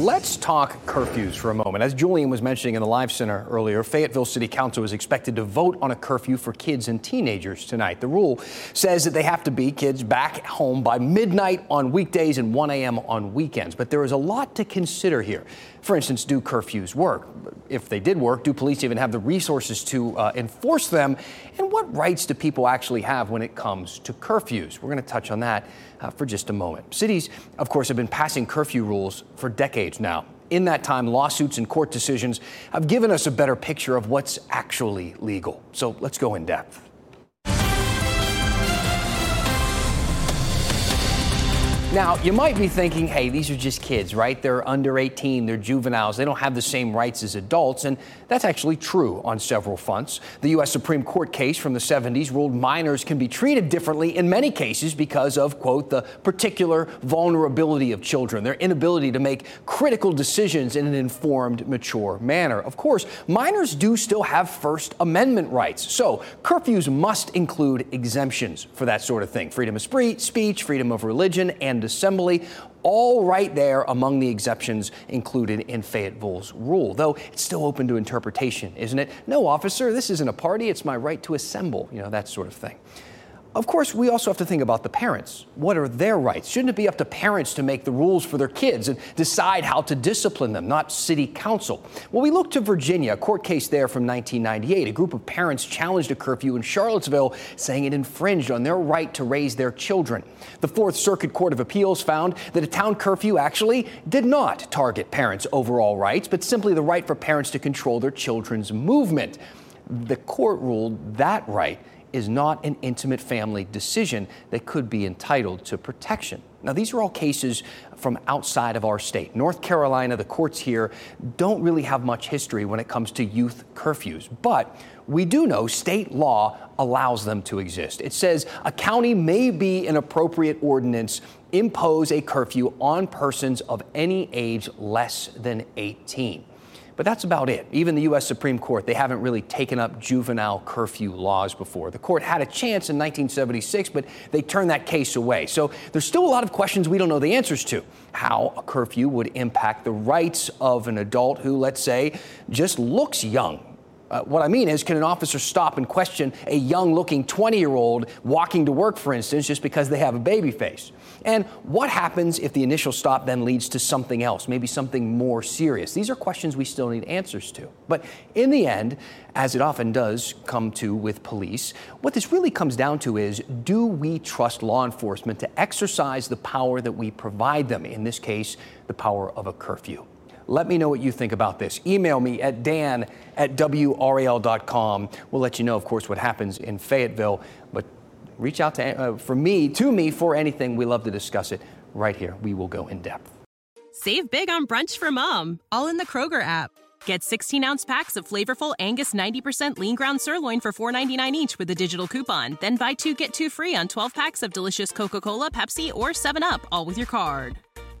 Let's talk curfews for a moment. As Julian was mentioning in the Live Center earlier, Fayetteville City Council is expected to vote on a curfew for kids and teenagers tonight. The rule says that they have to be kids back home by midnight on weekdays and 1 a.m. on weekends. But there is a lot to consider here. For instance, do curfews work? If they did work, do police even have the resources to uh, enforce them? And what rights do people actually have when it comes to curfews? We're going to touch on that uh, for just a moment. Cities, of course, have been passing curfew rules for decades now. In that time, lawsuits and court decisions have given us a better picture of what's actually legal. So let's go in depth. Now, you might be thinking, hey, these are just kids, right? They're under 18, they're juveniles, they don't have the same rights as adults, and that's actually true on several fronts. The U.S. Supreme Court case from the 70s ruled minors can be treated differently in many cases because of, quote, the particular vulnerability of children, their inability to make critical decisions in an informed, mature manner. Of course, minors do still have First Amendment rights, so curfews must include exemptions for that sort of thing freedom of speech, freedom of religion, and assembly, all right there among the exceptions included in Fayetteville's rule, though it's still open to interpretation, isn't it? No, officer, this isn't a party, it's my right to assemble, you know, that sort of thing. Of course, we also have to think about the parents. What are their rights? Shouldn't it be up to parents to make the rules for their kids and decide how to discipline them, not city council? Well, we look to Virginia, a court case there from 1998. A group of parents challenged a curfew in Charlottesville, saying it infringed on their right to raise their children. The Fourth Circuit Court of Appeals found that a town curfew actually did not target parents' overall rights, but simply the right for parents to control their children's movement. The court ruled that right is not an intimate family decision that could be entitled to protection. Now, these are all cases from outside of our state. North Carolina, the courts here don't really have much history when it comes to youth curfews, but we do know state law allows them to exist. It says a county may be an appropriate ordinance impose a curfew on persons of any age less than 18. But that's about it. Even the U.S. Supreme Court, they haven't really taken up juvenile curfew laws before. The court had a chance in 1976, but they turned that case away. So there's still a lot of questions we don't know the answers to. How a curfew would impact the rights of an adult who, let's say, just looks young uh, what I mean is, can an officer stop and question a young looking 20 year old walking to work, for instance, just because they have a baby face? And what happens if the initial stop then leads to something else, maybe something more serious? These are questions we still need answers to. But in the end, as it often does come to with police, what this really comes down to is do we trust law enforcement to exercise the power that we provide them? In this case, the power of a curfew. Let me know what you think about this. Email me at dan at WRAL.com. We'll let you know, of course, what happens in Fayetteville, but reach out to, uh, for me, to me, for anything. We love to discuss it right here. We will go in depth. Save big on brunch for mom, all in the Kroger app. Get 16 ounce packs of flavorful Angus 90% lean ground sirloin for $4.99 each with a digital coupon. Then buy two get two free on 12 packs of delicious Coca Cola, Pepsi, or 7UP, all with your card.